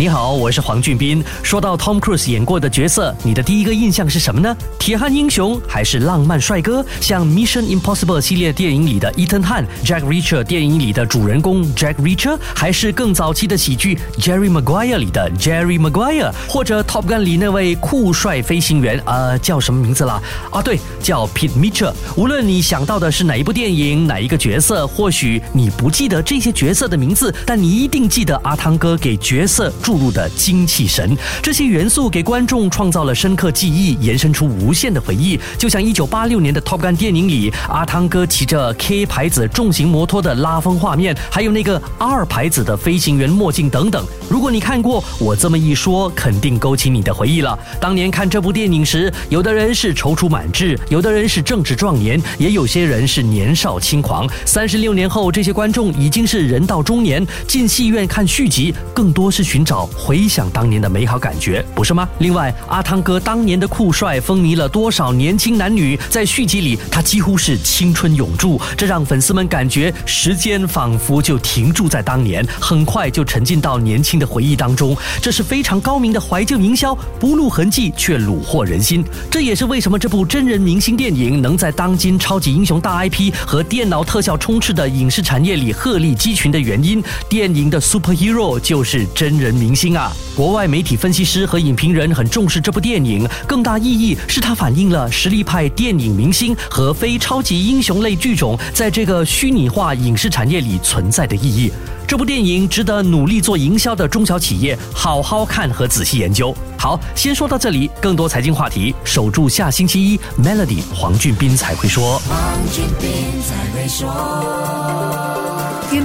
你好，我是黄俊斌。说到 Tom Cruise 演过的角色，你的第一个印象是什么呢？铁汉英雄还是浪漫帅哥？像 Mission Impossible 系列电影里的 Ethan Hunt、Jack Reacher 电影里的主人公 Jack Reacher，还是更早期的喜剧 Jerry Maguire 里的 Jerry Maguire，或者 Top Gun 里那位酷帅飞行员，呃，叫什么名字啦？啊，对，叫 Pete Mitchell。无论你想到的是哪一部电影、哪一个角色，或许你不记得这些角色的名字，但你一定记得阿汤哥给角色。注入的精气神，这些元素给观众创造了深刻记忆，延伸出无限的回忆。就像一九八六年的 Top Gun 电影里，阿汤哥骑着 K 牌子重型摩托的拉风画面，还有那个 R 牌子的飞行员墨镜等等。如果你看过，我这么一说，肯定勾起你的回忆了。当年看这部电影时，有的人是踌躇满志，有的人是正值壮年，也有些人是年少轻狂。三十六年后，这些观众已经是人到中年，进戏院看续集，更多是寻找。回想当年的美好感觉，不是吗？另外，阿汤哥当年的酷帅风靡了多少年轻男女？在续集里，他几乎是青春永驻，这让粉丝们感觉时间仿佛就停驻在当年，很快就沉浸到年轻的回忆当中。这是非常高明的怀旧营销，不露痕迹却虏获人心。这也是为什么这部真人明星电影能在当今超级英雄大 IP 和电脑特效充斥的影视产业里鹤立鸡群的原因。电影的 superhero 就是真人明。明星啊！国外媒体分析师和影评人很重视这部电影，更大意义是它反映了实力派电影明星和非超级英雄类剧种在这个虚拟化影视产业里存在的意义。这部电影值得努力做营销的中小企业好好看和仔细研究。好，先说到这里，更多财经话题，守住下星期一 Melody 黄俊斌才会说。黄斌才会说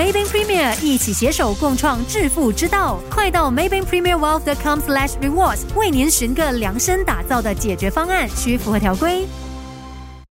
Maybank Premier 一起携手共创致富之道，快到 Maybank Premier Wealth.com/slash rewards 为您寻个量身打造的解决方案，需符合条规。